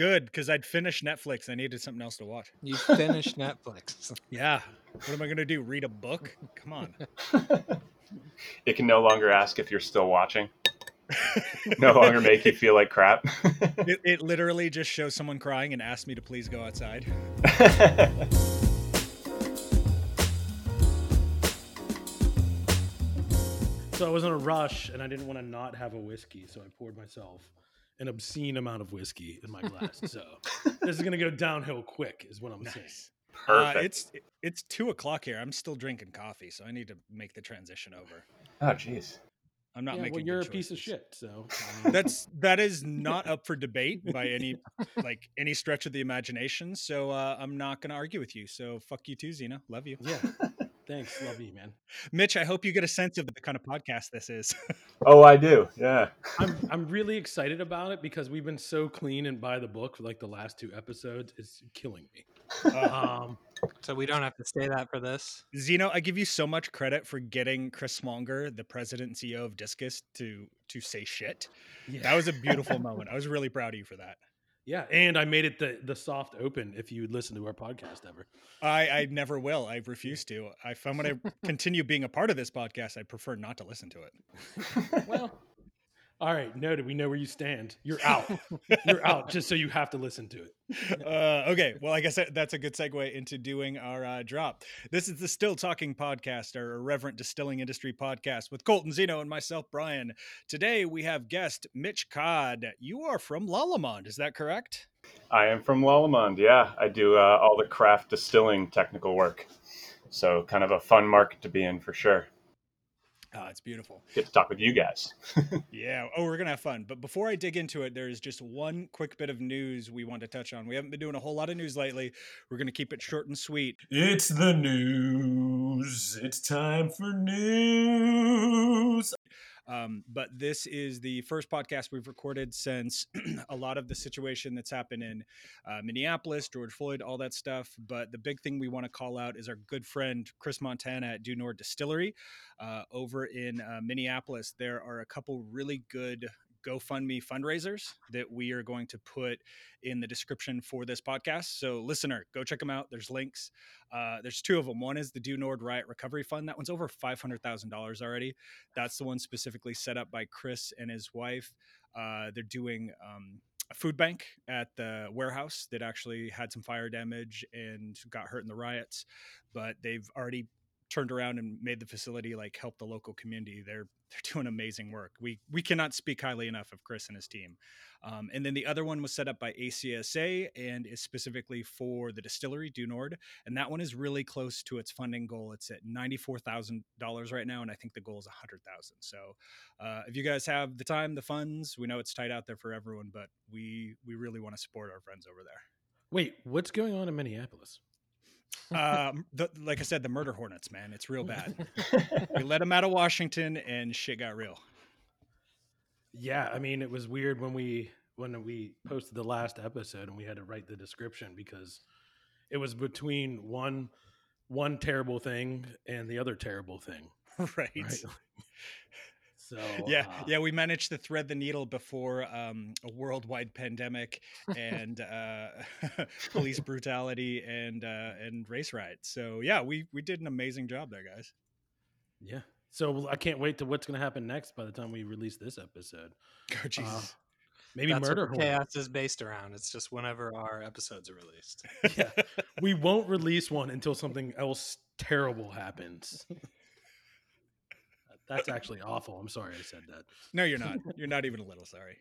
good because I'd finished Netflix. I needed something else to watch. You finished Netflix. Yeah. What am I gonna do? Read a book? Come on. It can no longer ask if you're still watching. No longer make you feel like crap. It, it literally just shows someone crying and asks me to please go outside. So I was in a rush and I didn't want to not have a whiskey, so I poured myself an obscene amount of whiskey in my glass. so this is gonna go downhill quick, is what I'm saying. Nice. Uh, Perfect. it's it's two o'clock here. I'm still drinking coffee, so I need to make the transition over. oh, jeez. I'm not Yeah, making. well, you're a good piece of shit. So um, That's that is not up for debate by any like any stretch of the imagination. So uh, I'm not going to argue with you. So fuck you too, Zeno. Love you, yeah. Thanks, love you, man. Mitch. I hope you get a sense of the kind of podcast this is. Oh, I do. Yeah. I'm I'm really excited about it because we've been so clean and by the book for like the last two episodes. It's killing me. Um, so we don't have to say that for this. Zeno, I give you so much credit for getting Chris Swonger, the president and CEO of Discus, to to say shit. yeah. That was a beautiful moment. I was really proud of you for that. Yeah, and I made it the the soft open. If you would listen to our podcast ever, I, I never will. I refuse to. If I'm going to continue being a part of this podcast, I prefer not to listen to it. well, all right, noted. We know where you stand. You're out. You're out. Just so you have to listen to it. Uh, okay, well, I guess that's a good segue into doing our uh, drop. This is the Still Talking Podcast, our irreverent distilling industry podcast with Colton Zeno and myself, Brian. Today we have guest Mitch Cod. You are from Lallemand, is that correct? I am from Lallemand. Yeah, I do uh, all the craft distilling technical work. So, kind of a fun market to be in for sure. Oh, it's beautiful. Get to talk with you guys. Yeah. Oh, we're gonna have fun. But before I dig into it, there's just one quick bit of news we want to touch on. We haven't been doing a whole lot of news lately. We're gonna keep it short and sweet. It's the news. It's time for news. Um, but this is the first podcast we've recorded since a lot of the situation that's happened in uh, Minneapolis, George Floyd, all that stuff. But the big thing we want to call out is our good friend Chris Montana at Du Nord Distillery uh, over in uh, Minneapolis. There are a couple really good GoFundMe fundraisers that we are going to put in the description for this podcast. So, listener, go check them out. There's links. Uh, there's two of them. One is the Du Nord Riot Recovery Fund. That one's over $500,000 already. That's the one specifically set up by Chris and his wife. Uh, they're doing um, a food bank at the warehouse that actually had some fire damage and got hurt in the riots, but they've already turned around and made the facility like help the local community. They're they're doing amazing work. We we cannot speak highly enough of Chris and his team. Um, and then the other one was set up by ACSA and is specifically for the distillery Du Nord, and that one is really close to its funding goal. It's at ninety four thousand dollars right now, and I think the goal is a hundred thousand. So, uh, if you guys have the time, the funds, we know it's tight out there for everyone, but we we really want to support our friends over there. Wait, what's going on in Minneapolis? Um, the, like I said, the murder hornets, man, it's real bad. we let them out of Washington, and shit got real. Yeah, I mean, it was weird when we when we posted the last episode and we had to write the description because it was between one one terrible thing and the other terrible thing. right. Right. so Yeah, uh, yeah, we managed to thread the needle before um, a worldwide pandemic and uh, police brutality and uh, and race riots. So yeah, we we did an amazing job there, guys. yeah. So I can't wait to what's going to happen next by the time we release this episode. Oh Jesus! Maybe That's murder chaos is based around. It's just whenever our episodes are released. Yeah. We won't release one until something else terrible happens. That's actually awful. I'm sorry I said that. no, you're not. You're not even a little sorry.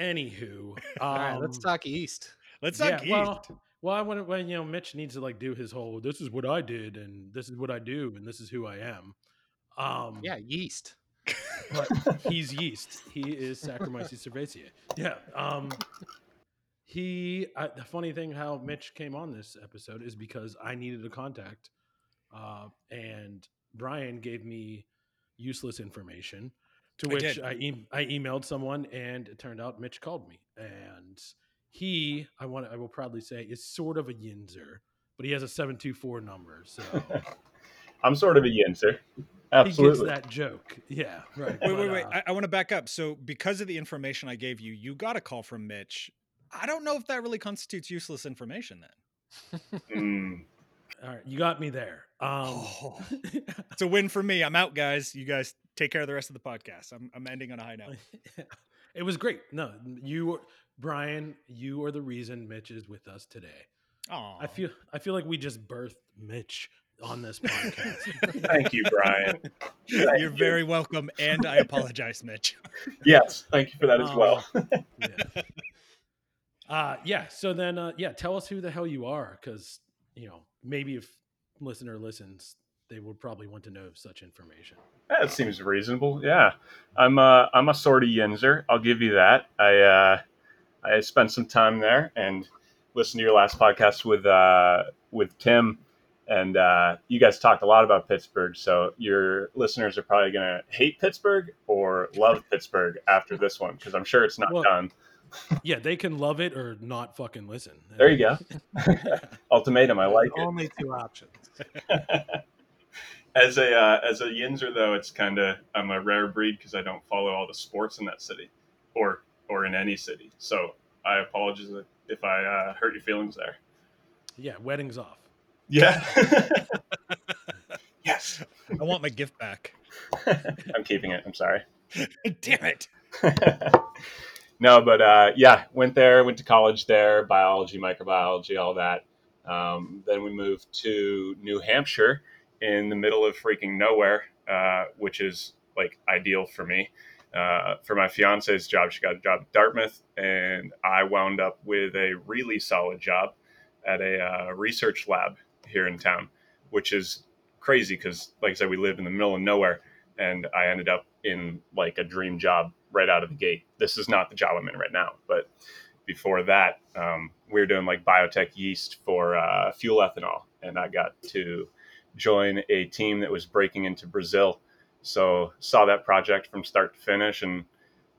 Anywho, All right, let's um, talk yeast. Let's yeah, talk yeast. well, well, I want when you know Mitch needs to like do his whole. This is what I did, and this is what I do, and this is who I am. Um, Yeah, yeast. but he's yeast. He is Saccharomyces cerevisiae. Yeah. Um, he. Uh, the funny thing, how Mitch came on this episode is because I needed a contact, uh, and Brian gave me useless information. To I which did. I, e- I emailed someone, and it turned out Mitch called me, and he, I want, I will proudly say, is sort of a Yinzer, but he has a seven two four number, so I'm sort of a yinzer. he Absolutely. gets that joke. Yeah, right. Wait, wait, but, wait. uh, I, I want to back up. So, because of the information I gave you, you got a call from Mitch. I don't know if that really constitutes useless information then. Mm. All right, you got me there. Um, Oh. It's a win for me. I'm out, guys. You guys take care of the rest of the podcast. I'm, I'm ending on a high note. it was great. No, you, Brian, you are the reason Mitch is with us today. Oh, I feel I feel like we just birthed Mitch on this podcast. Thank you, Brian. Thank you're you. very welcome, and I apologize, Mitch. Yes, thank you for that as Um, well. yeah. Uh, yeah. So then, uh, yeah, tell us who the hell you are, because you know maybe if listener listens, they would probably want to know such information. That seems reasonable. Yeah, I'm uh, I'm a sort of yinzer. I'll give you that. I uh, I spent some time there and listened to your last podcast with uh, with Tim, and uh, you guys talked a lot about Pittsburgh. So your listeners are probably gonna hate Pittsburgh or love Pittsburgh after this one because I'm sure it's not Well- done. Yeah, they can love it or not fucking listen. There you go. Ultimatum. I like it. Only two options. as a uh, as a Yinzer though, it's kind of I'm a rare breed because I don't follow all the sports in that city, or or in any city. So I apologize if I uh, hurt your feelings there. Yeah, weddings off. Yeah. yes. I want my gift back. I'm keeping it. I'm sorry. Damn it. No, but uh, yeah, went there, went to college there, biology, microbiology, all that. Um, then we moved to New Hampshire in the middle of freaking nowhere, uh, which is like ideal for me. Uh, for my fiance's job, she got a job at Dartmouth, and I wound up with a really solid job at a uh, research lab here in town, which is crazy because, like I said, we live in the middle of nowhere, and I ended up in like a dream job right out of the gate. This is not the job I'm in right now, but before that, um, we were doing like biotech yeast for uh, fuel ethanol, and I got to join a team that was breaking into Brazil. So saw that project from start to finish, and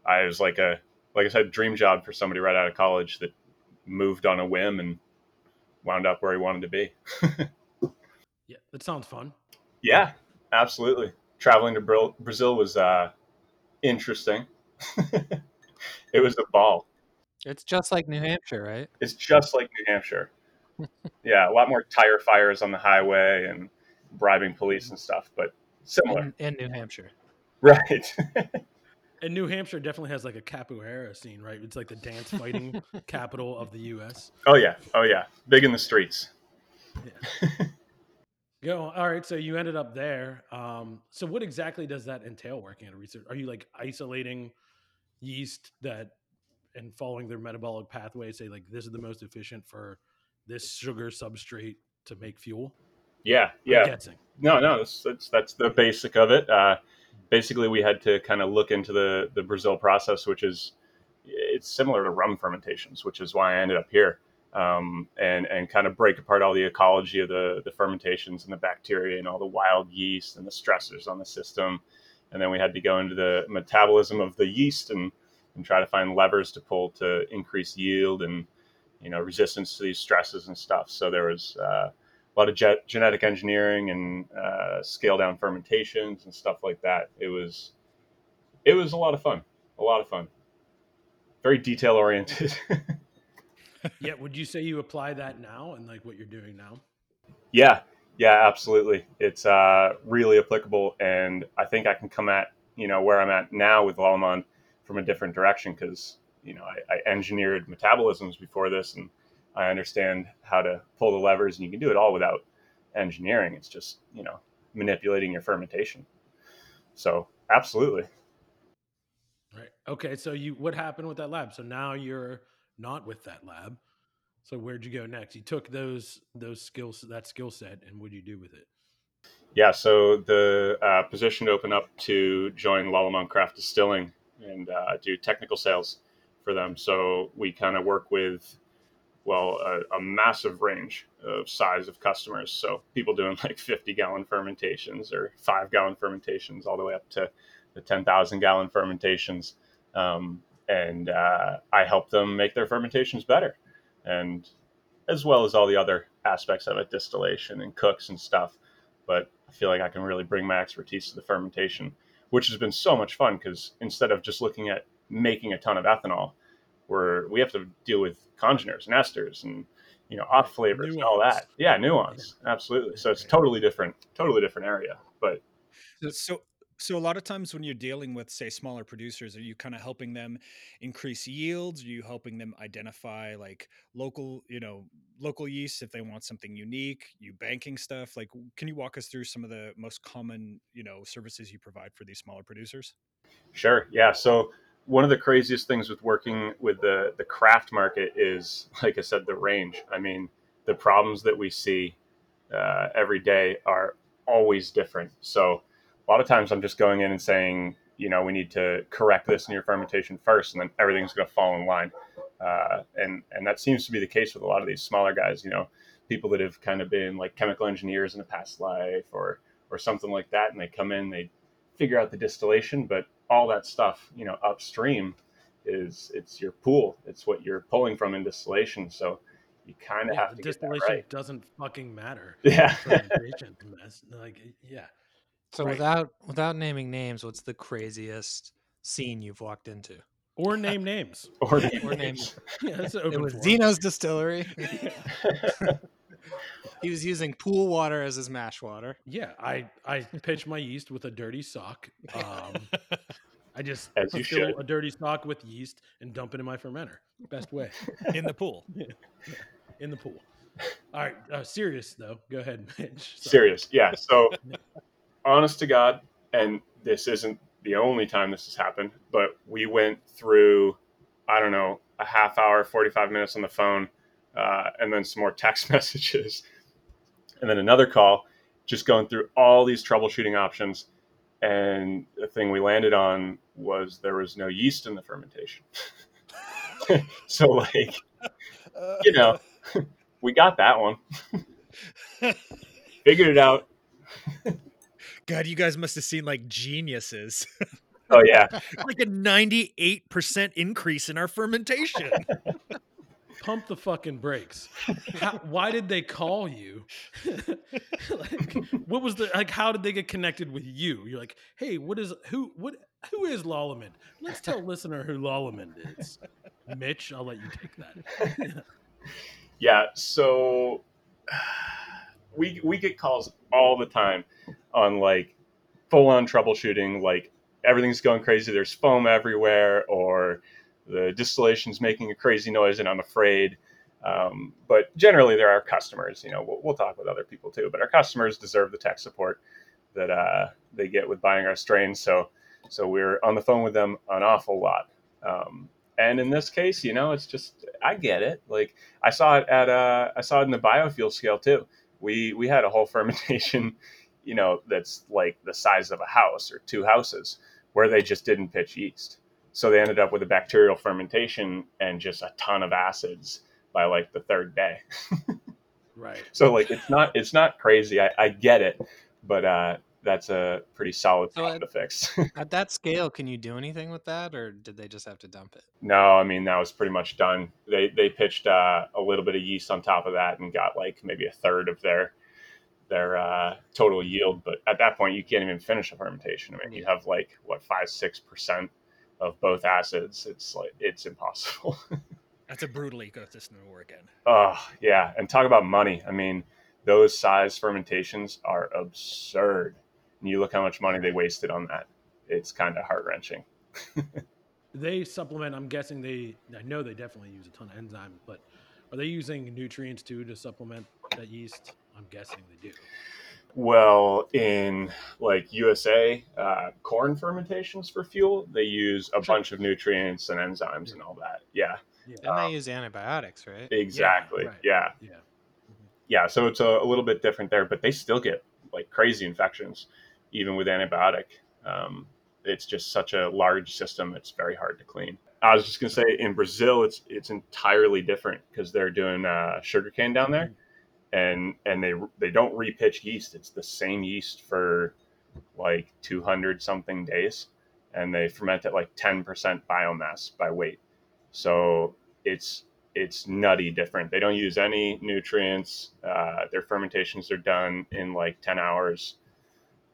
I was like a like I said, dream job for somebody right out of college that moved on a whim and wound up where he wanted to be. Yeah, that sounds fun. Yeah, absolutely. Traveling to Brazil was uh, interesting. it was a ball. It's just like New Hampshire, right? It's just like New Hampshire. yeah, a lot more tire fires on the highway and bribing police and stuff, but similar. In, in New Hampshire. Right. And New Hampshire definitely has like a capoeira scene, right? It's like the dance fighting capital of the U.S. oh yeah. Oh yeah. Big in the streets. Yeah. Go. All right. So you ended up there. Um, so what exactly does that entail working at a research? Are you like isolating yeast that and following their metabolic pathway? Say like this is the most efficient for this sugar substrate to make fuel. Yeah. Yeah. No, no, that's that's, that's the basic of it. Uh, basically, we had to kind of look into the the Brazil process, which is it's similar to rum fermentations, which is why I ended up here, um, and and kind of break apart all the ecology of the the fermentations and the bacteria and all the wild yeast and the stressors on the system, and then we had to go into the metabolism of the yeast and and try to find levers to pull to increase yield and you know resistance to these stresses and stuff. So there was uh, a lot of ge- genetic engineering and uh, scale down fermentations and stuff like that. It was it was a lot of fun, a lot of fun. Very detail oriented. Yeah. Would you say you apply that now and like what you're doing now? yeah, yeah, absolutely. It's uh, really applicable, and I think I can come at you know where I'm at now with Lallemand from a different direction because you know I, I engineered metabolisms before this, and I understand how to pull the levers, and you can do it all without engineering. It's just you know manipulating your fermentation. So absolutely. Right. Okay. So you, what happened with that lab? So now you're not with that lab. So where'd you go next? You took those those skills that skill set, and what'd you do with it? Yeah, so the uh, position opened up to join Lallemand Craft Distilling and uh, do technical sales for them. So we kind of work with, well, a, a massive range of size of customers. So people doing like 50 gallon fermentations or five gallon fermentations, all the way up to the 10,000 gallon fermentations. Um, and uh, I help them make their fermentations better. And as well as all the other aspects of it, distillation and cooks and stuff but I feel like I can really bring my expertise to the fermentation, which has been so much fun because instead of just looking at making a ton of ethanol, where we have to deal with congeners and esters and you know off flavors and all that. Yeah, nuance, absolutely. So it's totally different, totally different area. But so so a lot of times when you're dealing with say smaller producers are you kind of helping them increase yields? Are you helping them identify like local you know local yeast if they want something unique? You banking stuff? Like can you walk us through some of the most common you know services you provide for these smaller producers? Sure yeah so one of the craziest things with working with the the craft market is like i said the range. I mean the problems that we see uh, every day are always different. So a lot of times I'm just going in and saying, you know, we need to correct this in your fermentation first, and then everything's going to fall in line. Uh, and and that seems to be the case with a lot of these smaller guys. You know, people that have kind of been like chemical engineers in a past life or or something like that, and they come in, they figure out the distillation, but all that stuff, you know, upstream is it's your pool. It's what you're pulling from in distillation. So you kind of yeah, have to distillation right. doesn't fucking matter. Yeah. like yeah. So right. without without naming names, what's the craziest scene you've walked into? Or name names. or name or names. yeah, it was Dino's distillery. he was using pool water as his mash water. Yeah, I I pitch my yeast with a dirty sock. Um, I just As fill should. a dirty sock with yeast and dump it in my fermenter. Best way in the pool. Yeah. Yeah. In the pool. All right, uh, serious though. Go ahead, Mitch. Sorry. Serious, yeah. So honest to God, and this isn't the only time this has happened, but we went through, I don't know, a half hour, 45 minutes on the phone, uh, and then some more text messages, and then another call, just going through all these troubleshooting options. And the thing we landed on was there was no yeast in the fermentation. so, like, you know, we got that one, figured it out. God, you guys must have seen like geniuses. Oh yeah, like a ninety-eight percent increase in our fermentation. Pump the fucking brakes. How, why did they call you? like, what was the like? How did they get connected with you? You're like, hey, what is who? What who is Lallemand? Let's tell listener who Lallemand is. Mitch, I'll let you take that. yeah. So we we get calls all the time on like full on troubleshooting, like everything's going crazy, there's foam everywhere, or the distillation's making a crazy noise, and I'm afraid. Um, but generally, there are customers. You know, we'll, we'll, talk with other people too, but our customers deserve the tech support that uh, they get with buying our strains. So, so we're on the phone with them an awful lot. Um, and in this case, you know, it's just I get it. Like I saw it at uh, I saw it in the biofuel scale too we we had a whole fermentation you know that's like the size of a house or two houses where they just didn't pitch yeast so they ended up with a bacterial fermentation and just a ton of acids by like the third day right so like it's not it's not crazy i, I get it but uh that's a pretty solid so problem at, to fix. at that scale, can you do anything with that, or did they just have to dump it? No, I mean that was pretty much done. They they pitched uh, a little bit of yeast on top of that and got like maybe a third of their their uh, total yield. But at that point, you can't even finish a fermentation. I mean, you have like what five six percent of both acids. It's like it's impossible. That's a brutal ecosystem to work in. Oh yeah, and talk about money. I mean, those size fermentations are absurd and you look how much money they wasted on that. It's kind of heart wrenching. they supplement. I'm guessing they. I know they definitely use a ton of enzyme, but are they using nutrients too to supplement that yeast? I'm guessing they do. Well, in like USA uh, corn fermentations for fuel, they use a bunch of nutrients and enzymes and all that. Yeah. yeah. And um, they use antibiotics, right? Exactly. Yeah. Right. Yeah. Yeah. Mm-hmm. yeah. So it's a, a, little bit different there, but they still get like crazy infections even with antibiotic. Um, it's just such a large system; it's very hard to clean. I was just gonna say in Brazil, it's it's entirely different because they're doing uh, sugarcane down there, and and they they don't repitch yeast. It's the same yeast for like 200 something days, and they ferment at like 10% biomass by weight. So it's it's nutty different. They don't use any nutrients. Uh, their fermentations are done in like 10 hours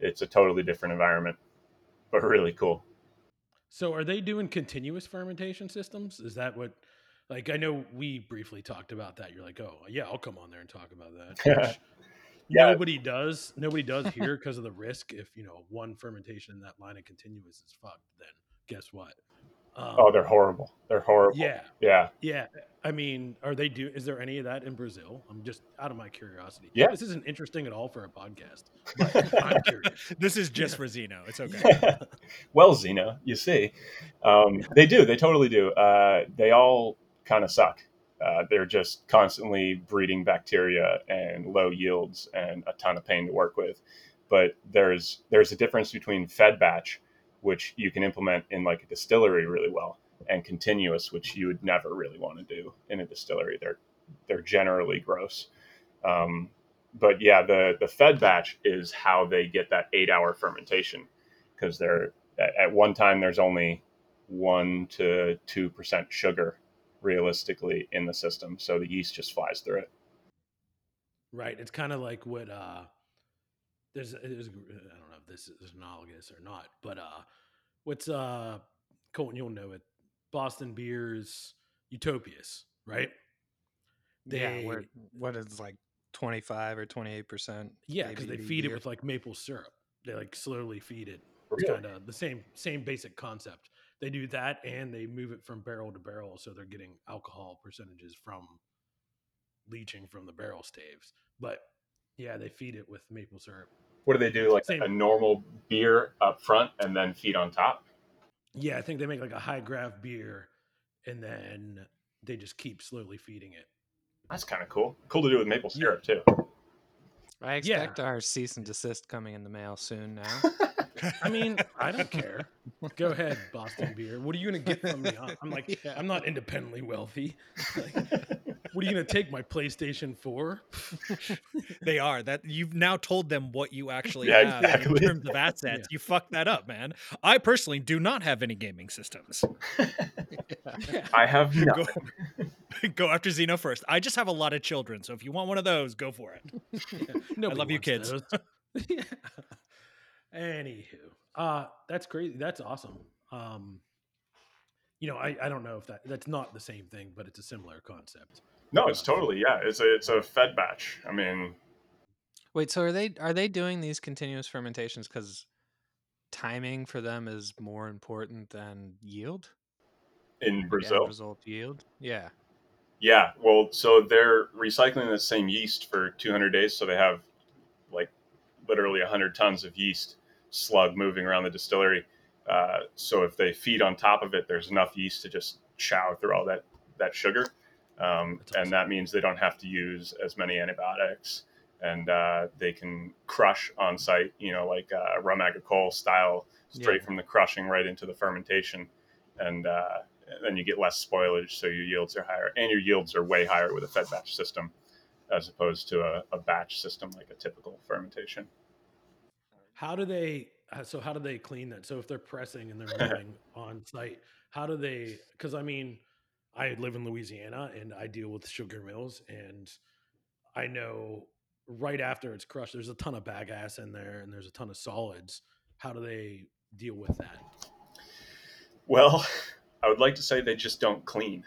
it's a totally different environment, but really cool. So are they doing continuous fermentation systems? Is that what like I know we briefly talked about that. You're like, "Oh, yeah, I'll come on there and talk about that." Yeah. Nobody does. Nobody does here because of the risk. If you know one fermentation in that line of continuous is fucked, then guess what? Um, Oh, they're horrible. They're horrible. Yeah, Yeah. yeah. I mean, are they do? Is there any of that in Brazil? I'm just out of my curiosity. Yeah. this isn't interesting at all for a podcast. But I'm curious. This is just for Zeno. It's okay. well, Zeno, you see, um, they do. They totally do. Uh, they all kind of suck. Uh, they're just constantly breeding bacteria and low yields and a ton of pain to work with. But there's there's a difference between fed batch, which you can implement in like a distillery really well, and continuous, which you would never really want to do in a distillery. They're they're generally gross. Um, but yeah, the the fed batch is how they get that eight hour fermentation because they're at, one time there's only one to two percent sugar realistically in the system, so the yeast just flies through it. Right. It's kind of like what uh there's there's I don't know if this is analogous or not, but uh what's uh Colton, you'll know it. Boston Beers Utopias, right? yeah, They- where, what is like 25 or 28 percent? Yeah, because they feed it with like maple syrup. They like slowly feed it. It's Really? kind of the same same basic concept. They do that and they move it from barrel to barrel, so they're getting alcohol percentages from leaching from the barrel staves. But yeah, they feed it with maple syrup. What do they do? Like Same. a normal beer up front and then feed on top? Yeah, I think they make like a high graft beer, and then they just keep slowly feeding it. That's kind of cool. Cool to do with maple Yeah. syrup too. I expect our cease and desist coming in the mail soon now. I mean, I don't care. Go ahead, Boston Beer. What are you gonna get from me? I'm- I'm like, Yeah. I'm not independently wealthy. Like, what are you gonna take my PlayStation for? they are that you've now told them what you actually Yeah, have exactly. in terms of assets. Yeah. You fucked that up, man. I personally do not have any gaming systems. Yeah. I have no. Go, go after Zeno first. I just have a lot of children, so if you want one of those, go for it. I love you, kids. Yeah. Anywho, uh, that's crazy. That's awesome. Um, you know, I, I don't know if that that's not the same thing, but it's a similar concept. No, it's totally yeah. It's a it's a fed batch. I mean, Wait, so are they are they doing these continuous fermentations because timing for them is more important than yield? in Like end Brazil, result yield. Yeah. Yeah, well, so they're recycling the same yeast for 200 days, so they have like literally 100 tons of yeast slug moving around the distillery. Uh, so if they feed on top of it, there's enough yeast to just chow through all that that sugar, um, awesome. and that means they don't have to use as many antibiotics, and uh, they can crush on site, you know, like uh, rum agricole style, straight Yeah. from the crushing right into the fermentation, and uh, then you get less spoilage, so your yields are higher, and your yields are way higher with a fed batch system, as opposed to a, a batch system like a typical fermentation. How do they? uh, So how do they clean that? So if they're pressing and they're moving on site, how do they? Because I mean, I live in Louisiana and I deal with sugar mills, and I know right after it's crushed, there's a ton of bagasse in there, and there's a ton of solids. How do they deal with that? Well, I would like to say they just don't clean.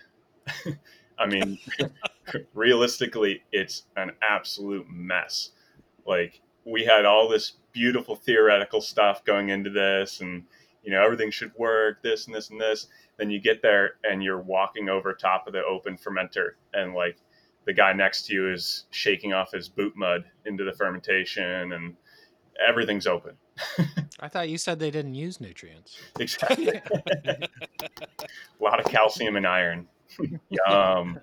I mean, realistically, it's an absolute mess. Like, we had all this beautiful theoretical stuff going into this, and, you know, everything should work, this and this and this. Then you get there and you're walking over top of the open fermenter, and, like, the guy next to you is shaking off his boot mud into the fermentation, and everything's open. I thought you said they didn't use nutrients. Exactly. a lot of calcium and iron. Yum.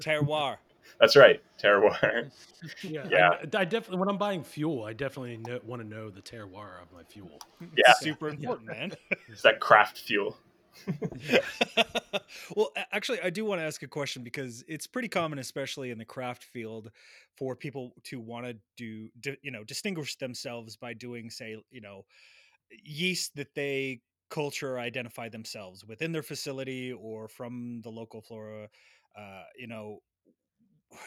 Terroir. That's right. Terroir. Yeah, Yeah. I, I definitely when I'm buying fuel, I definitely know, want to know the terroir of my fuel. Yeah. Super important, man. It's that craft fuel. well, actually, I do want to ask a question because it's pretty common, especially in the craft field, for people to want to do, di- you know, distinguish themselves by doing, say, you know, yeast that they culture identify themselves within their facility or from the local flora. Uh, you know,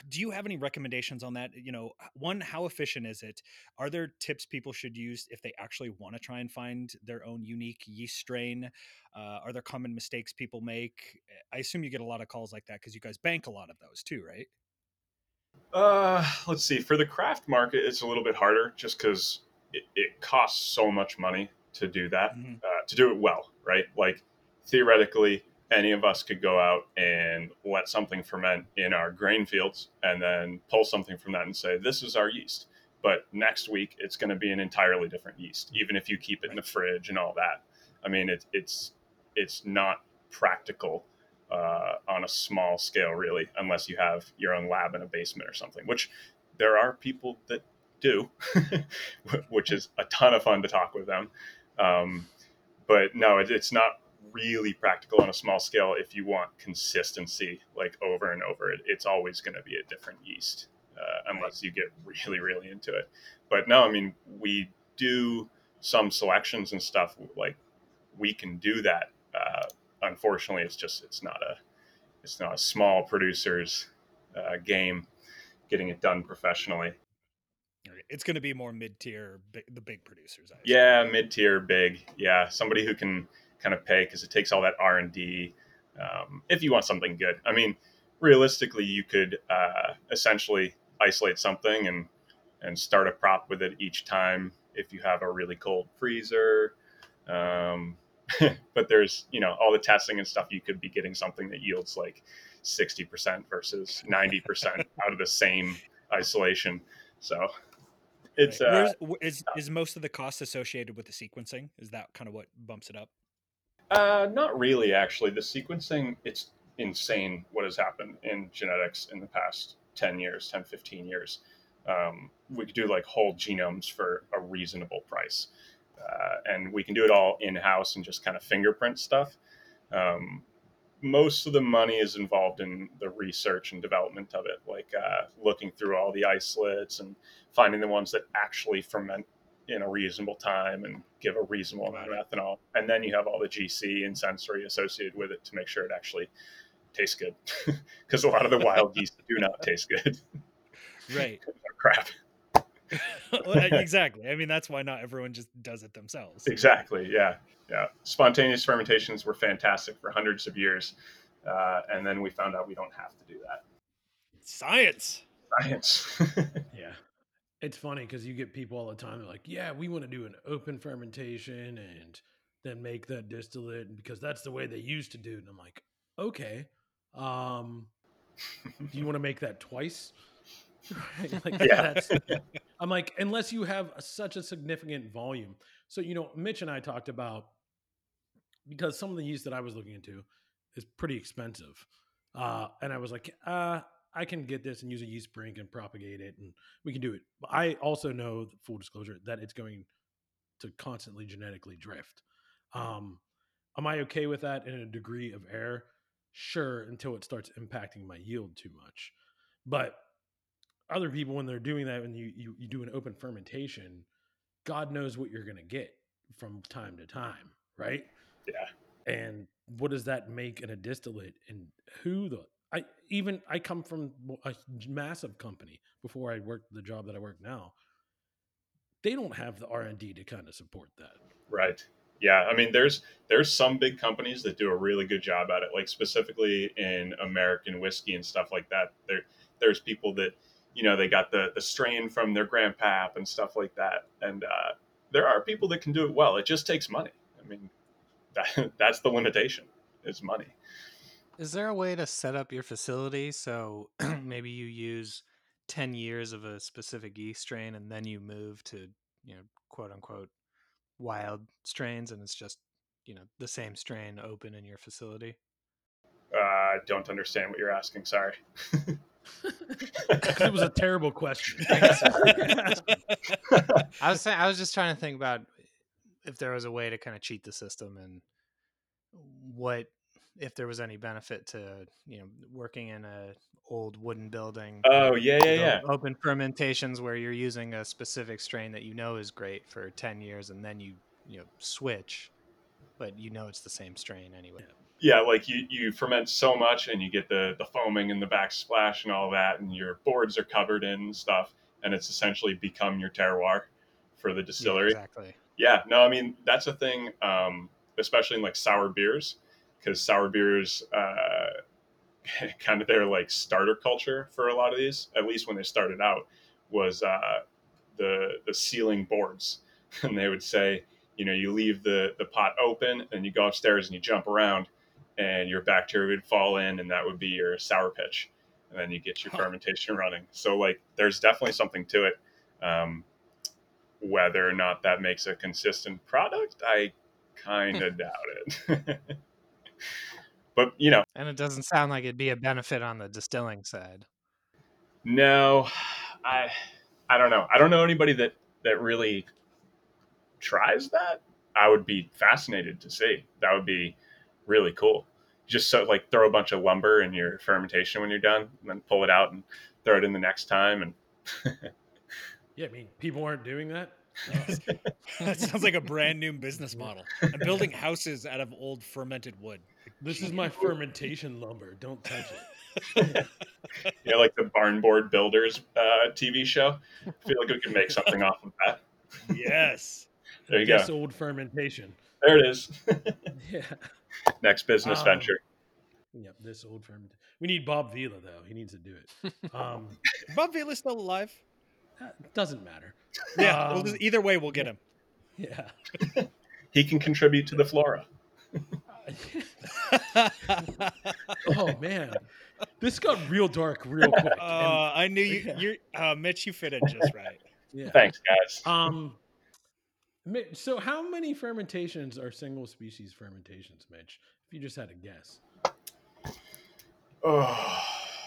do you have any recommendations on that? You know, one, how efficient is it? Are there tips people should use if they actually want to try and find their own unique yeast strain? Uh, are there common mistakes people make? I assume you get a lot of calls like that because you guys bank a lot of those too, right? Uh, let's see. For the craft market, it's a little bit harder just because it, it, costs so much money to do that, mm-hmm. uh, to do it well, right? Like theoretically, any of us could go out and let something ferment in our grain fields and then pull something from that and say, this is our yeast. But next week, it's going to be an entirely different yeast, even if you keep it in the fridge and all that. I mean, it, it's it's not practical uh, on a small scale, really, unless you have your own lab in a basement or something, which there are people that do, which is a ton of fun to talk with them. Um, but no, it, it's not really practical on a small scale if you want consistency like over and over. It, it's always going to be a different yeast uh, unless you get really really into it. But no i mean we do some selections and stuff like we can do that uh, unfortunately it's just it's not a it's not a small producers uh, game getting it done professionally. It's going to be more mid-tier the big producers I yeah mid-tier big. Yeah somebody who can kind of pay because it takes all that R and D. Um, if you want something good, I mean, realistically, you could uh, essentially isolate something and and start a prop with it each time if you have a really cold freezer. Um, but there's you know all the testing and stuff. You could be getting something that yields like sixty percent versus ninety percent out of the same isolation. So it's right. uh, is is most of the cost associated with the sequencing? Is that kind of what bumps it up? Uh, not really, actually. The sequencing, it's insane what has happened in genetics in the past 10 years, 10, 15 years. Um, we could do like whole genomes for a reasonable price. Uh, and we can do it all in house and just kind of fingerprint stuff. Um, most of the money is involved in the research and development of it, like uh, looking through all the isolates and finding the ones that actually ferment in a reasonable time and give a reasonable amount of ethanol. And then you have all the GC and sensory associated with it to make sure it actually tastes good. Because a lot of the wild yeast do not taste good. Right. crap. exactly. I mean, that's why not everyone just does it themselves. Exactly. Yeah. Yeah. Spontaneous fermentations were fantastic for hundreds of years. Uh, and then we found out we don't have to do that. Science. Science. yeah. It's funny because you get people all the time. They're like, "Yeah, we want to do an open fermentation and then make that distillate because that's the way they used to do it." And I'm like, "Okay, um, do you want to make that twice?" Right? Like, yeah. That's, I'm like, unless you have a, such a significant volume. So you know, Mitch and I talked about because some of the yeast that I was looking into is pretty expensive, uh, and I was like, uh, I can get this and use a yeast brink and propagate it, and we can do it. But I also know, full disclosure, that it's going to constantly genetically drift. Um, am I okay with that in a degree of error? Sure, until it starts impacting my yield too much. But other people, when they're doing that, when you, you, you do an open fermentation, God knows what you're going to get from time to time, right? Yeah. And what does that make in a distillate? And who the I even I come from a massive company before I worked the job that I work now. They don't have the R and D to kind of support that. Right. Yeah. I mean, there's there's some big companies that do a really good job at it. Like specifically in American whiskey and stuff like that. There there's people that you know they got the the strain from their grandpap and stuff like that. And uh, there are people that can do it well. It just takes money. I mean, that, that's the limitation. Is money. Is there a way to set up your facility so maybe you use 10 years of a specific yeast strain and then you move to, you know, quote unquote wild strains and it's just, you know, the same strain open in your facility? Uh, I don't understand what you're asking. Sorry. it was a terrible question. I was saying, I was just trying to think about if there was a way to kind of cheat the system and what if there was any benefit to you know working in a old wooden building. Oh yeah, yeah, yeah. Open fermentations where you're using a specific strain that you know is great for ten years, and then you you know switch, but you know it's the same strain anyway. yeah, like you you ferment so much and you get the the foaming and the backsplash and all that, and your boards are covered in stuff, and it's essentially become your terroir for the distillery. Yeah, exactly. Yeah, no, I mean that's a thing, um, especially in like sour beers, because sour beers uh, kind of their like starter culture for a lot of these. At least when they started out, was uh, the the ceiling boards, and they would say, you know, you leave the the pot open and you go upstairs and you jump around, and your bacteria would fall in, and that would be your sour pitch, and then you get your fermentation running. So like, there's definitely something to it. Um, whether or not that makes a consistent product, I kind of doubt it. but you know, And it doesn't sound like it'd be a benefit on the distilling side. no, I I don't know. I don't know anybody that that really tries that. I would be fascinated to see. That would be really cool. Just so like throw a bunch of lumber in your fermentation when you're done, and then pull it out and throw it in the next time. And Yeah, I mean, people aren't doing that. that sounds like a brand new business model. I'm building houses out of old fermented wood. This is my fermentation lumber. Don't touch it. you know, like the barn board builders uh, TV show. I feel like we could make something off of that. Yes. There you This go. old fermentation. There it is. Yeah. Next business Um, venture. Yep, this old fermentation. We need Bob Vila though. He needs to do it. Um, Bob Vila's still alive. That doesn't matter. Yeah. we'll Um, just- either way, we'll get him. Yeah. He can contribute to the flora. oh man, this got real dark real quick. and- Uh, I knew you. Yeah. You're uh, Mitch. You fit in just right. yeah. Thanks, guys. Um. Mi- So, how many fermentations are single species fermentations, Mitch? If you just had a guess. Oh,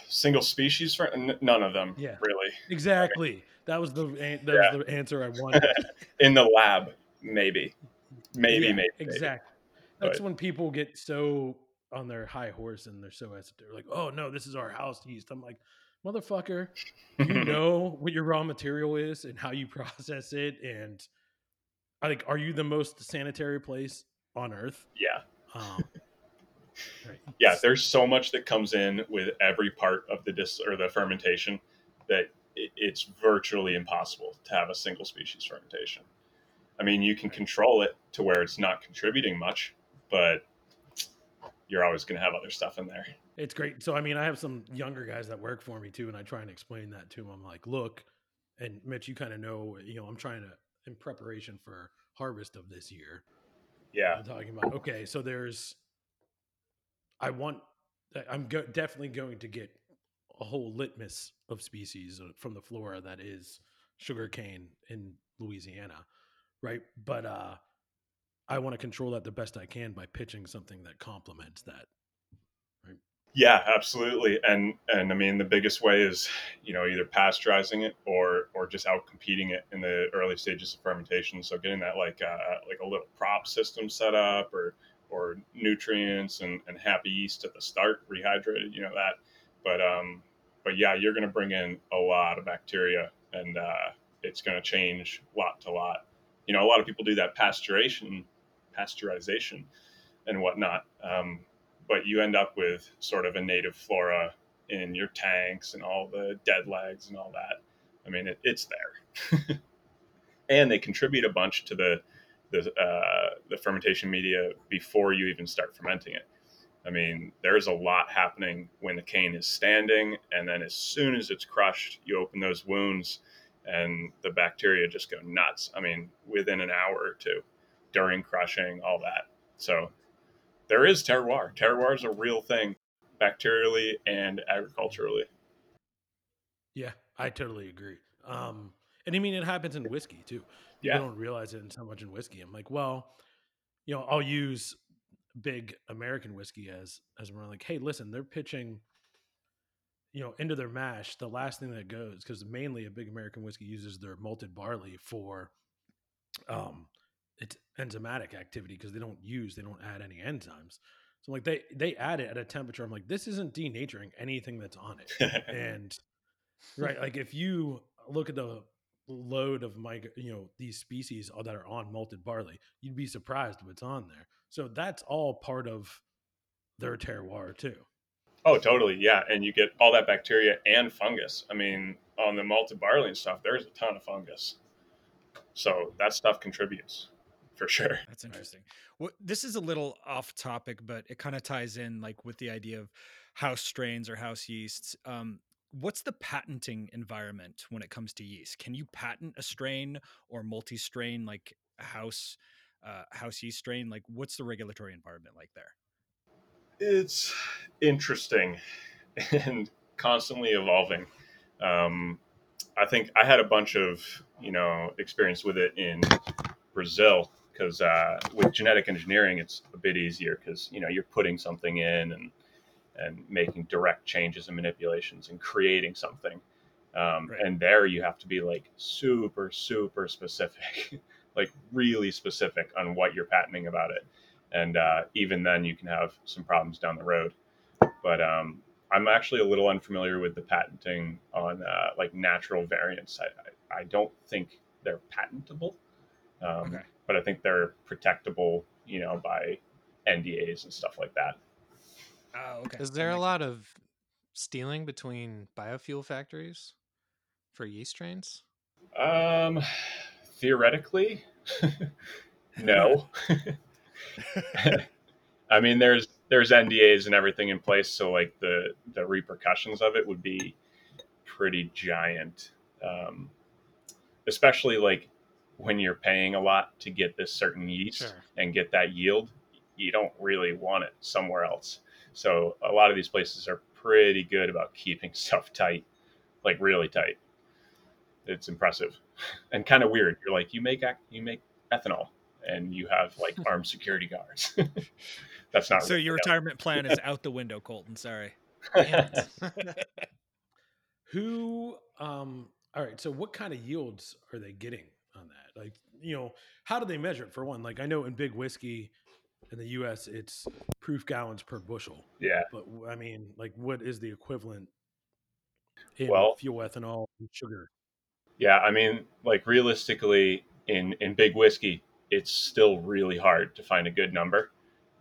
single species for n- none of them. Yeah. really. Exactly. That was the that Yeah. was the answer I wanted. In the lab, maybe, maybe, Yeah, maybe. maybe. Exactly. That's But- when people get so on their high horse and they're so esoteric. Like, oh no, this is our house yeast. I'm like, motherfucker, you know what your raw material is and how you process it, and like, are you the most sanitary place on earth? yeah, Um. Yeah. There's so much that comes in with every part of the dis or the fermentation that it's virtually impossible to have a single species fermentation. I mean, you can control it to where it's not contributing much, but you're always going to have other stuff in there. It's great. So I mean, I have some younger guys that work for me too, and I try and explain that to them. I'm like, look, and Mitch, you kind of know, you know, I'm trying to in preparation for harvest of this year. Yeah, I'm talking about okay, so there's, I want, I- I'm go- definitely going to get a whole litmus of species uh, from the flora that is sugarcane in Louisiana, right? But uh, I want to control that the best I can by pitching something that complements that. Yeah, absolutely. And and I mean the biggest way is, you know, either pasteurizing it or or just out competing it in the early stages of fermentation. So getting that like uh, like a little prop system set up or nutrients and, and happy yeast at the start, rehydrated, you know that. But um but yeah, you're gonna bring in a lot of bacteria and uh, it's gonna change lot to lot. You know, a lot of people do that pasteurization pasteurization and whatnot. Um, but you end up with sort of a native flora in your tanks and all the dead legs and all that. I mean, it, it's there, and they contribute a bunch to the the uh, the fermentation media before you even start fermenting it. I mean, there's a lot happening when the cane is standing, and then as soon as it's crushed, you open those wounds, and the bacteria just go nuts. I mean, within an hour or two, during crushing, all that. So there is terroir. Terroir is a real thing, bacterially and agriculturally. Yeah, I totally agree. Um, and I mean, it happens in whiskey too. People Yeah. don't realize it in so much in whiskey. I'm like, well, you know, I'll use big American whiskey as as we're like, hey, listen, they're pitching, you know, into their mash. The last thing that goes because mainly a big American whiskey uses their malted barley for, um, its enzymatic activity because they don't use they don't add any enzymes. So like they they add it at a temperature. I'm like, this isn't denaturing anything that's on it and right like if you look at the load of my you know these species that are on malted barley you'd be surprised what's on there so that's all part of their terroir too. Oh, totally. Yeah. And you get all that bacteria and fungus. I mean, on the malted barley and stuff, there's a ton of fungus. So that stuff contributes for sure. That's interesting. Well, this is a little off topic, but it kind of ties in like with the idea of house strains or house yeasts. Um, what's the patenting environment when it comes to yeast? Can you patent a strain or multi-strain like house uh, house yeast strain? Like, what's the regulatory environment like there? It's interesting and constantly evolving. Um, I think I had a bunch of you know experience with it in Brazil because uh, with genetic engineering it's a bit easier because you know you're putting something in and and making direct changes and manipulations and creating something. Um, right. And there you have to be like super super specific, like really specific on what you're patenting about it. And uh, even then you can have some problems down the road. But um, I'm actually a little unfamiliar with the patenting on uh, like natural variants. I, I, I, don't think they're patentable, um, okay. but I think they're protectable, you know, by NDAs and stuff like that. Oh, okay. Is there a lot sense. of stealing between biofuel factories for yeast strains? Um, theoretically, no. I mean, there's there's NDAs and everything in place, so like the the repercussions of it would be pretty giant, um, especially like when you're paying a lot to get this certain yeast sure. and get that yield. You don't really want it somewhere else. So a lot of these places are pretty good about keeping stuff tight, like really tight. It's impressive and kind of weird. You're like, you make you make ethanol and you have like armed security guards. That's not so. Really your retirement plan is out the window, Colton. Sorry. Who? Um. All right. So, what kind of yields are they getting on that? Like, you know, how do they measure it? For one, like I know in big whiskey in the U.S. it's proof gallons per bushel. Yeah. But I mean, like, what is the equivalent in well, fuel ethanol and sugar? Yeah, I mean, like realistically, in in big whiskey, it's still really hard to find a good number.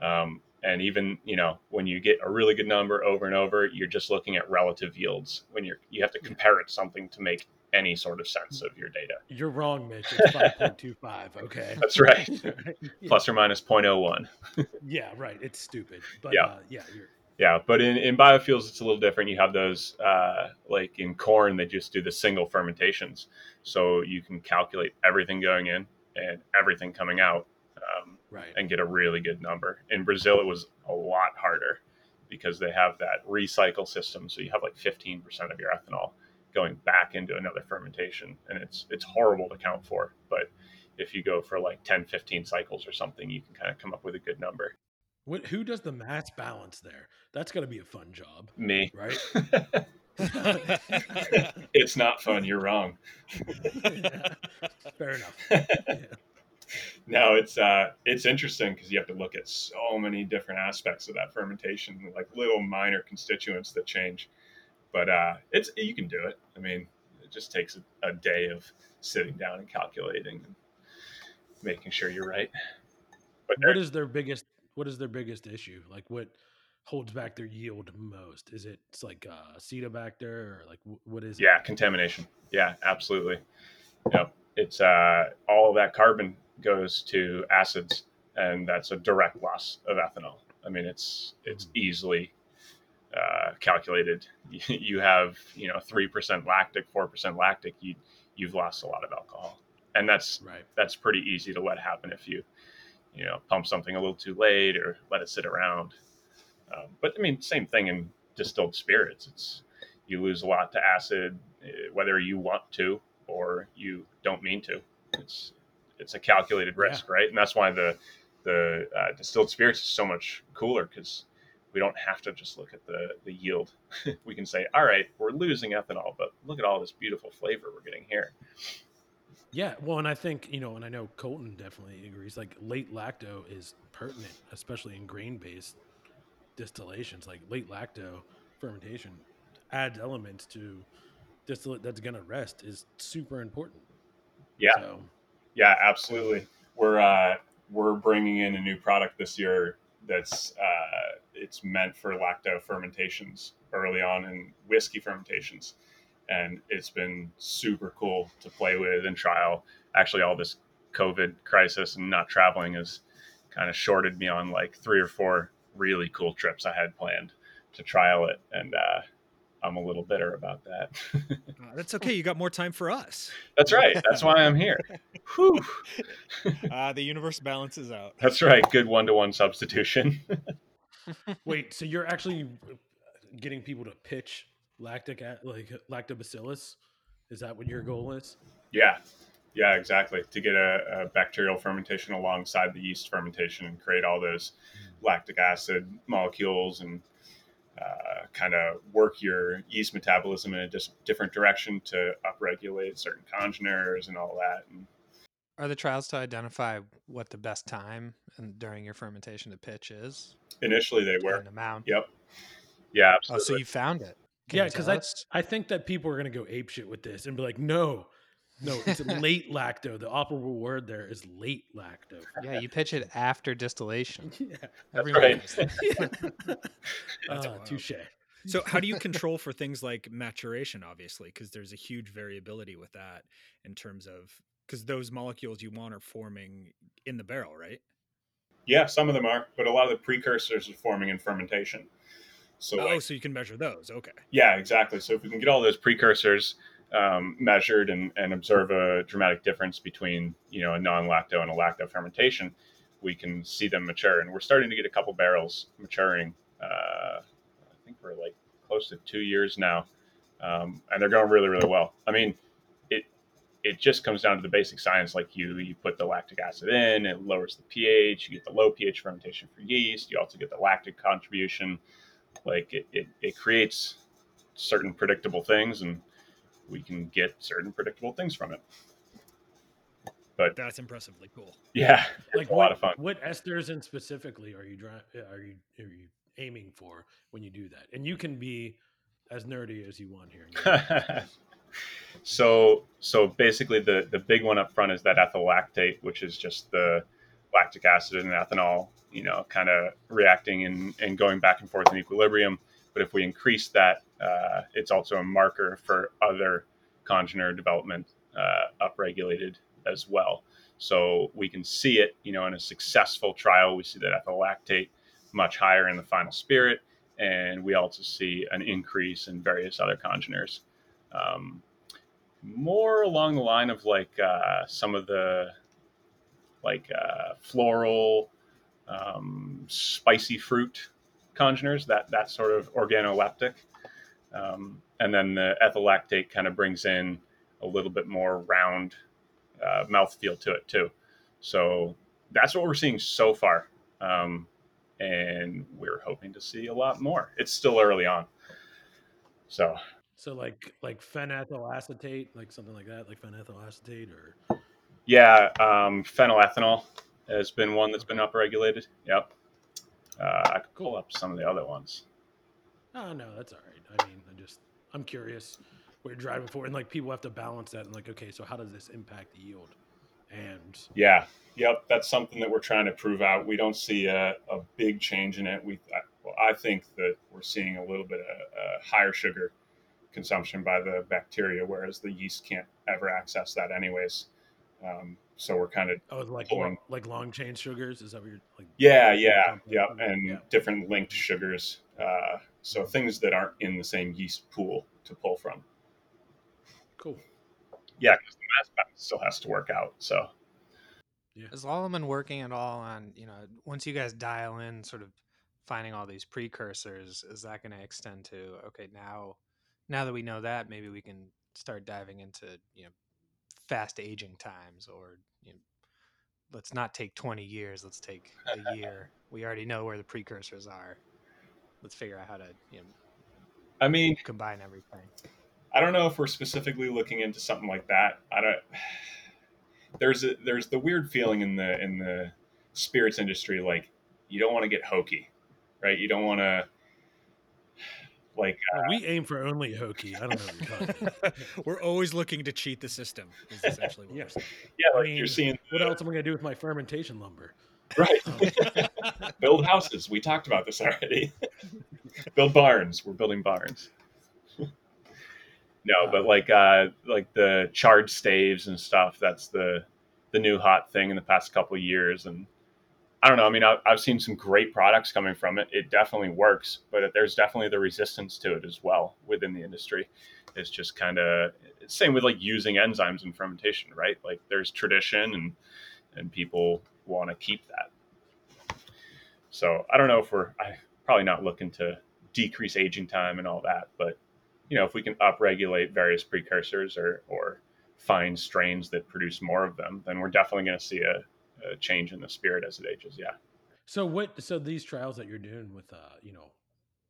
Um, and even you know when you get a really good number over and over, you're just looking at relative yields. When you're you have to compare it to something to make any sort of sense of your data. You're wrong, Mitch. It's 5.25. Okay. That's right. yeah. Plus or minus 0.01. yeah, right. It's stupid. But yeah, uh, yeah, you're. Yeah, but in, in biofuels, it's a little different. You have those, uh, like in corn, they just do the single fermentations. So you can calculate everything going in and everything coming out um, right. and get a really good number. In Brazil, it was a lot harder because they have that recycle system. So you have like 15% of your ethanol going back into another fermentation, and it's it's horrible to count for. But if you go for like 10, 15 cycles or something, you can kind of come up with a good number. What, who does the mass balance there? That's got to be a fun job. Me, right? it's not fun. You're wrong. yeah, fair enough. Yeah. No, it's uh, it's interesting because you have to look at so many different aspects of that fermentation, like little minor constituents that change. But uh, it's you can do it. I mean, it just takes a, a day of sitting down and calculating and making sure you're right. But what is their biggest what is their biggest issue? Like what holds back their yield most? Is it it's like uh, Acetobacter or like what is? Yeah, it? contamination. Yeah, absolutely. Yep, it's uh, all of that carbon goes to acids, and that's a direct loss of ethanol. I mean, it's it's mm-hmm. easily uh, calculated. You have you know three percent lactic, four percent lactic. You you've lost a lot of alcohol, and that's right. that's pretty easy to let happen if you you know pump something a little too late or let it sit around. Um, but I mean, same thing in distilled spirits. It's you lose a lot to acid, eh, whether you want to or you don't mean to. It's it's a calculated risk, yeah. right? And that's why the the uh, distilled spirits is so much cooler because we don't have to just look at the the yield. we can say, all right, we're losing ethanol, but look at all this beautiful flavor we're getting here. Yeah, well, and I think you know, and I know Colton definitely agrees. Like late lacto is pertinent, especially in grain based distillations, like late lacto fermentation adds elements to distillate that's going to rest is super important. Yeah. So. Yeah, absolutely. We're uh, we're bringing in a new product this year that's uh, it's meant for lacto fermentations early on in whiskey fermentations. And it's been super cool to play with and trial. Actually, all this COVID crisis and not traveling has kind of shorted me on like three or four really cool trips I had planned to trial it. And uh, I'm a little bitter about that. Uh, that's okay. You got more time for us. That's right. That's why I'm here. Whew. Uh, the universe balances out. That's right. Good one to one substitution. Wait, so you're actually getting people to pitch lactic like lactobacillus? Is that what your goal is? yeah. Yeah, exactly. To get a, a bacterial fermentation alongside the yeast fermentation and create all those lactic acid molecules and uh, kind of work your yeast metabolism in a dis- different direction to upregulate certain congeners and all that. And Are the trials to identify what the best time and during your fermentation to pitch is? initially, they were. And amount. Yep. Yeah, Oh, absolutely. so you found it. Can yeah, because I? I think that people are gonna go ape shit with this and be like, no, no, it's late lacto. The operable word there is late lacto. yeah, you pitch it after distillation. yeah, Everyone right. knows that. That's uh, touche. So, how do you control for things like maturation? Obviously, because there's a huge variability with that in terms of because those molecules you want are forming in the barrel, right? yeah, some of them are, but a lot of the precursors are forming in fermentation. So, oh, like, so you can measure those. Okay. Yeah, exactly. So if we can get all those precursors um, measured and, and observe a dramatic difference between you know a non-lacto and a lacto fermentation, we can see them mature. And we're starting to get a couple barrels maturing. Uh, I think we're like close to two years now, um, and they're going really, really well. I mean, it just comes down to the basic science. Like you you put the lactic acid in, it lowers the pH. You get the low pH fermentation for yeast. You also get the lactic contribution. Like it, it, it creates certain predictable things and we can get certain predictable things from it. But That's impressively cool. yeah, Like what, lot of fun. what esters and specifically are you are you are you aiming for when you do that? And you can be as nerdy as you want here. so so basically the the big one up front is that ethyl lactate, which is just the lactic acid and ethanol, you know, kind of reacting and, and going back and forth in equilibrium. But if we increase that, uh, it's also a marker for other congener development uh, upregulated as well. So we can see it, you know, in a successful trial, we see that ethyl lactate much higher in the final spirit, and we also see an increase in various other congeners. Um, more along the line of like uh, some of the like uh, floral, um, spicy fruit congeners, that that sort of organoleptic. Um, and then the ethyl lactate kind of brings in a little bit more round uh, mouthfeel to it too. So that's what we're seeing so far. Um, and we're hoping to see a lot more. It's still early on. So So like like phenethyl acetate, like something like that, like phenethyl acetate or yeah, um, phenylethanol has been one that's been upregulated. Yep. Uh, I could pull up some of the other ones. oh no, that's all right. I mean, I just I'm curious what you're driving for, and like people have to balance that and like, okay, so how does this impact the yield? And Yeah. Yep. That's something that we're trying to prove out. We don't see a, a big change in it. We, I, well, I think that we're seeing a little bit of uh, higher sugar consumption by the bacteria, whereas the yeast can't ever access that anyways. Um, so we're kind of oh, like Pulling. like long chain sugars. Is that what you're like? yeah, yeah, yeah, sugar? and Yeah. different linked sugars. Uh, so things that aren't in the same yeast pool to pull from. Cool. Yeah, because the mass spec still has to work out. So Yeah. Has Lallemand working at all on, you know, once you guys dial in sort of finding all these precursors, is that going to extend to, okay, now, now that we know that, maybe we can start diving into, you know, fast aging times or, you know, let's not take 20 years, let's take a year. we already know where the precursors are. Let's figure out how to, you know, I mean, combine everything. I don't know if we're specifically looking into something like that. I don't. There's a there's the weird feeling in the in the spirits industry like you don't want to get hokey, right? You don't want to like Well, we aim for only hokey. I don't know what you're talking about. we're always looking to cheat the system. Is essentially what Yeah. we're saying. yeah, I mean, you're seeing What else am I gonna do with my fermentation lumber? Right. Build houses. We talked about this already. Build barns. We're building barns. no, but like uh, like the charred staves and stuff. That's the the new hot thing in the past couple of years, and I don't know. I mean, I've, I've seen some great products coming from it. It definitely works, but there's definitely the resistance to it as well within the industry. It's just kind of same with like using enzymes in fermentation, right? Like there's tradition and and people want to keep that. So I don't know if we're I, probably not looking to decrease aging time and all that, but you know, if we can upregulate various precursors or or find strains that produce more of them, then we're definitely going to see a, a change in the spirit as it ages. Yeah. So what? So these trials that you're doing with, uh, you know,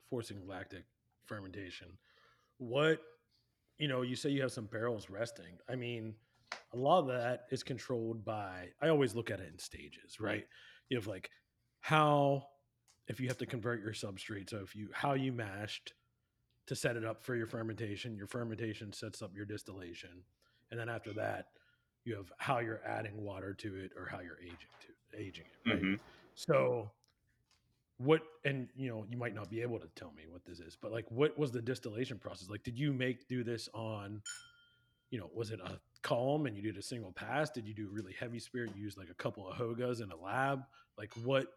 forcing lactic fermentation, what, you know, you say you have some barrels resting. I mean, a lot of that is controlled by. I always look at it in stages, right? You have like how, if you have to convert your substrate, so if you how you mashed to set it up for your fermentation, your fermentation sets up your distillation, and then after that, you have how you're adding water to it or how you're aging to aging it. Right? hmm So what and you know you might not be able to tell me what this is but like what was the distillation process like did you make do this on you know was it a column and you did a single pass did you do really heavy spirit you used like a couple of hogas in a lab like what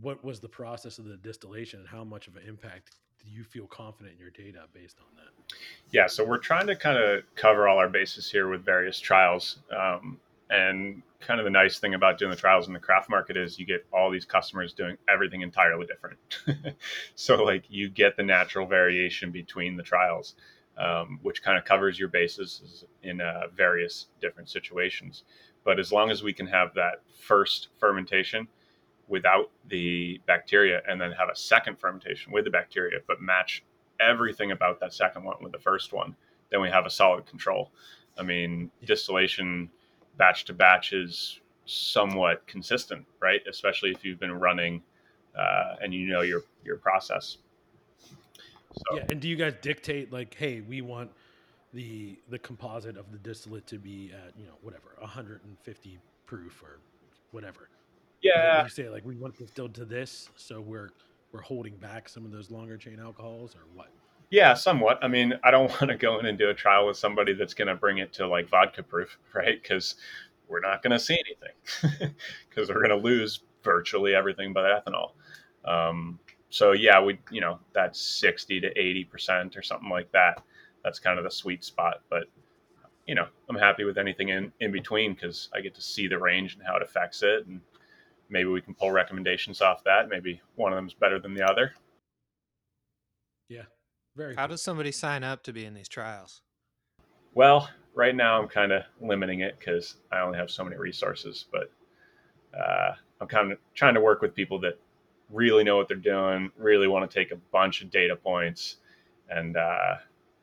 what was the process of the distillation and how much of an impact you feel confident in your data based on that Yeah, so we're trying to kind of cover all our bases here with various trials. Um, and kind of the nice thing about doing the trials in the craft market is you get all these customers doing everything entirely different. so, like, you get the natural variation between the trials, um, which kind of covers your bases in uh, various different situations. But as long as we can have that first fermentation without the bacteria and then have a second fermentation with the bacteria, but match everything about that second one with the first one, then we have a solid control. I mean, distillation batch to batch is somewhat consistent, right? Especially if you've been running uh, and you know your your process. So yeah and do you guys dictate like hey we want the the composite of the distillate to be at you know whatever 150 proof or whatever yeah, you say like we want distilled to this so we're we're holding back some of those longer chain alcohols or what yeah, somewhat. I mean, I don't want to go in and do a trial with somebody that's going to bring it to like vodka proof, right? Because we're not going to see anything because we're going to lose virtually everything but ethanol. Um, so yeah, we you know that's sixty to eighty percent or something like that. That's kind of the sweet spot. But you know, I'm happy with anything in in between because I get to see the range and how it affects it, and maybe we can pull recommendations off that. Maybe one of them is better than the other. yeah very How cool. does somebody sign up to be in these trials? Well, right now I'm kind of limiting it because I only have so many resources, but uh, I'm kind of trying to work with people that really know what they're doing, really want to take a bunch of data points, and uh,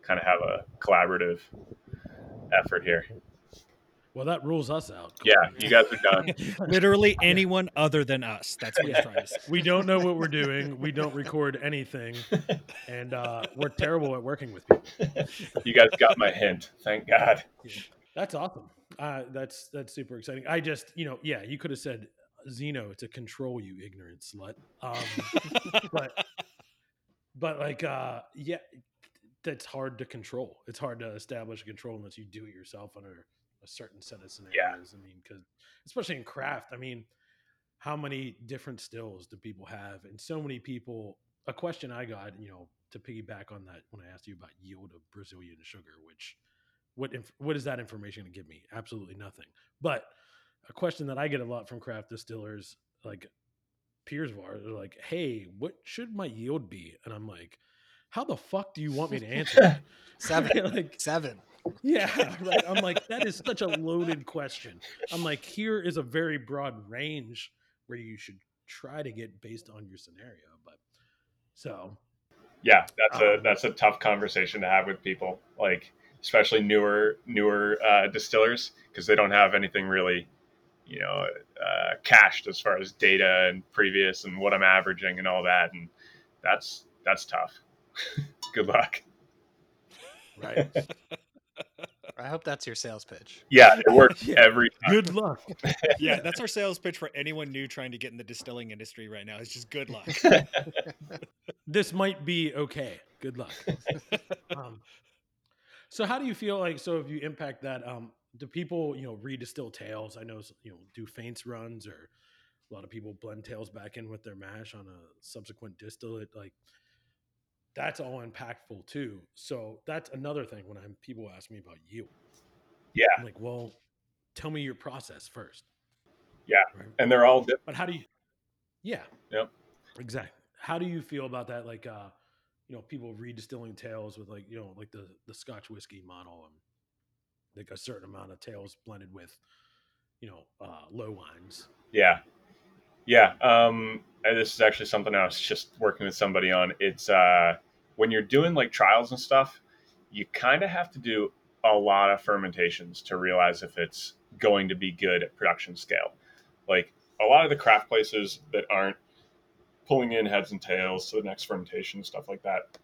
kind of have a collaborative effort here. Well that rules us out Yeah, you guys are done. Literally anyone other than us. That's what he's Yeah. trying to say. we don't know what we're doing we don't record anything and uh, we're terrible at working with people you guys got my hint. Thank God. That's awesome. Uh, that's that's super exciting. I just, you know, yeah, you could have said Zeno to control you, ignorant slut. Um, but but like, uh, yeah, that's hard to control. It's hard to establish control unless you do it yourself under a certain set of scenarios. I mean, because especially in craft, I mean, how many different stills do people have? And so many people. A question I got, you know, to piggyback on that when I asked you about yield of Brazilian sugar, which what inf- what is that information going to give me? Absolutely nothing. But a question that I get a lot from craft distillers, like peers of ours, are like, "Hey, what should my yield be?" And I'm like, "How the fuck do you want me to answer?" Seven. like, Seven. Yeah, right. I'm like, that is such a loaded question. I'm like, here is a very broad range where you should try to get based on your scenario. But so Yeah, that's a Um, that's a tough conversation to have with people, like especially newer newer uh, distillers because they don't have anything really, you know, uh, cached as far as data and previous and what I'm averaging and all that, and that's that's tough. Good luck. right. I hope that's your sales pitch. Yeah, it works Yeah. every time. Good luck. yeah, that's our sales pitch for anyone new trying to get in the distilling industry right now. It's just good luck. this might be okay. Good luck. um, so how do you feel like so if you impact that um do people you know redistill tails i know you know do faints runs or a lot of people blend tails back in with their mash on a subsequent distillate like that's all impactful too so that's another thing when i'm people ask me about you Yeah. i'm like well tell me your process first Yeah. right? and they're all different. but how do you yeah Yep. exactly how do you feel about that like uh you know people redistilling tails with like you know like the the scotch whiskey model and like a certain amount of tails blended with you know uh low wines Yeah. Yeah. Um, this is actually something I was just working with somebody on. It's uh, when you're doing like trials and stuff, you kind of have to do a lot of fermentations to realize if it's going to be good at production scale. Like a lot of the craft places that aren't pulling in heads and tails to the next fermentation, stuff like that.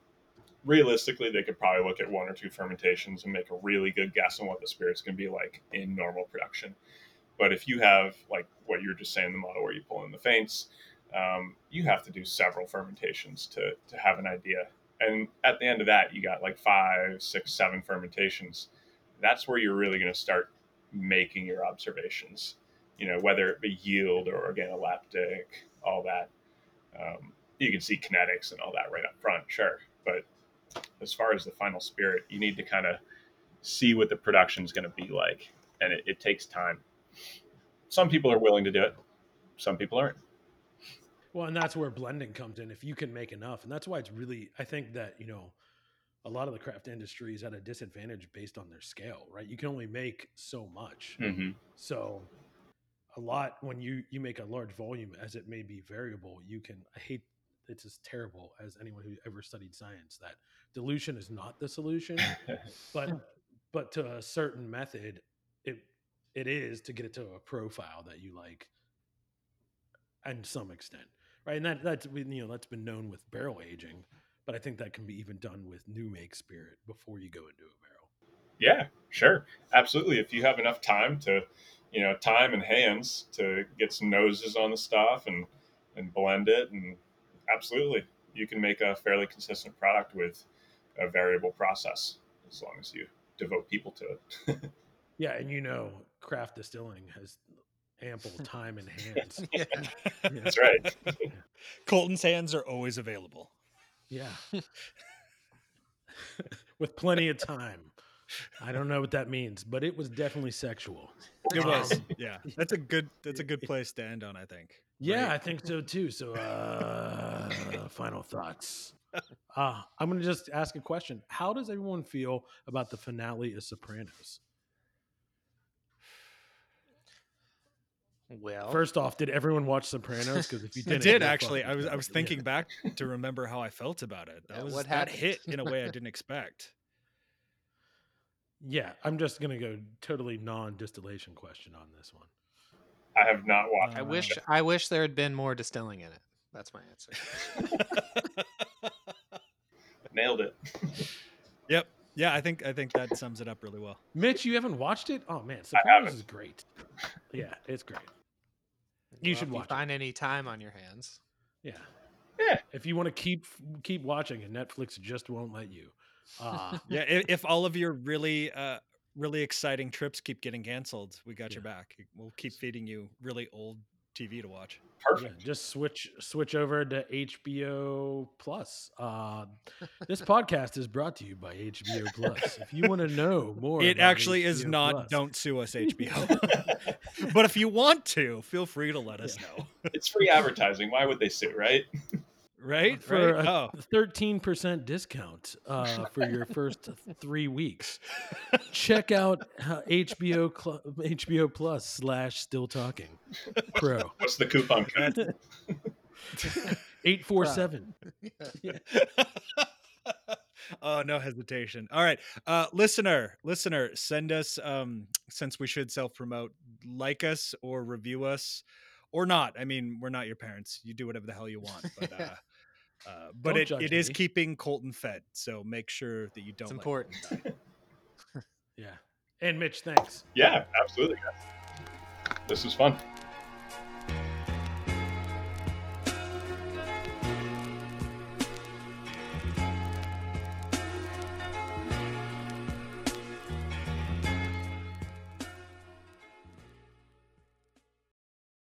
Realistically, they could probably look at one or two fermentations and make a really good guess on what the spirit's going to be like in normal production. But if you have like what you're just saying, the model where you pull in the faints, um, you have to do several fermentations to to have an idea. And at the end of that, you got like five, six, seven fermentations. That's where you're really going to start making your observations. You know, whether it be yield or organoleptic, all that. Um, you can see kinetics and all that right up front, sure. But as far as the final spirit, you need to kind of see what the production is going to be like, and it, it takes time some people are willing to do it some people aren't well and that's where blending comes in if you can make enough and that's why it's really i think that you know a lot of the craft industry is at a disadvantage based on their scale right you can only make so much mm-hmm. So a lot when you you make a large volume as it may be variable, you can I hate it's as terrible as anyone who ever studied science that dilution is not the solution, but but to a certain method it it is to get it to a profile that you like and some extent. Right? And that that's been, you know that's been known with barrel aging, but I think that can be even done with new make spirit before you go into a barrel. yeah sure absolutely if you have enough time to you know time and hands to get some noses on the stuff and and blend it and absolutely you can make a fairly consistent product with a variable process as long as you devote people to it Yeah, and you know, craft distilling has ample time and hands. Yeah. Yeah. that's right Colton's hands are always available. Yeah. With plenty of time. I don't know what that means, but it was definitely sexual. It was, Um, yeah. That's a good. That's a good place to end on. I think. Yeah, Right. I think so too. So, uh, final thoughts. Uh, I'm going to just ask a question. How does everyone feel about the finale of Sopranos? Well, First off, did everyone watch Sopranos? Because if you didn't, did actually. I was. I was retarded. Yeah. thinking back to remember how I felt about it. That Yeah, was what that happened? hit in a way I didn't expect. Yeah, I'm just going to go totally non distillation question on this one. i have not watched I wish I wish there had been more distilling in it. That's my answer. nailed it Yep. Yeah, I think I think that sums it up really well. Mitch, you haven't watched it? Oh man, I Sopranos is great. Yeah, it's great. You should if watch it. find any time on your hands. Yeah. Yeah. If you want to keep keep watching and Netflix just won't let you. Uh Yeah, if, if all of your really uh really exciting trips keep getting canceled, we got your back. We'll keep feeding you really old TV to watch. yeah, perfect just switch switch over to HBO Plus. Uh this podcast is brought to you by HBO Plus. If you want to know more It about actually is not. Plus- Don't sue us, HBO. but if you want to, feel free to let us Yeah. know. it's free advertising why would they sue right Right? for right? a Oh, thirteen percent discount uh, for your first three weeks. Check out uh, HBO Cl- HBO Plus slash Still Talking Pro what's the coupon code eight four seven. oh, no hesitation. All right. Uh listener, listener, send us um since we should self-promote, like us or review us or not. I mean, we're not your parents. You do whatever the hell you want, but uh uh, but Don't it, judge it is me. keeping Colton fed, so make sure that you don't. It's important. Yeah, And Mitch, thanks. Yeah, absolutely. Guys. This was fun.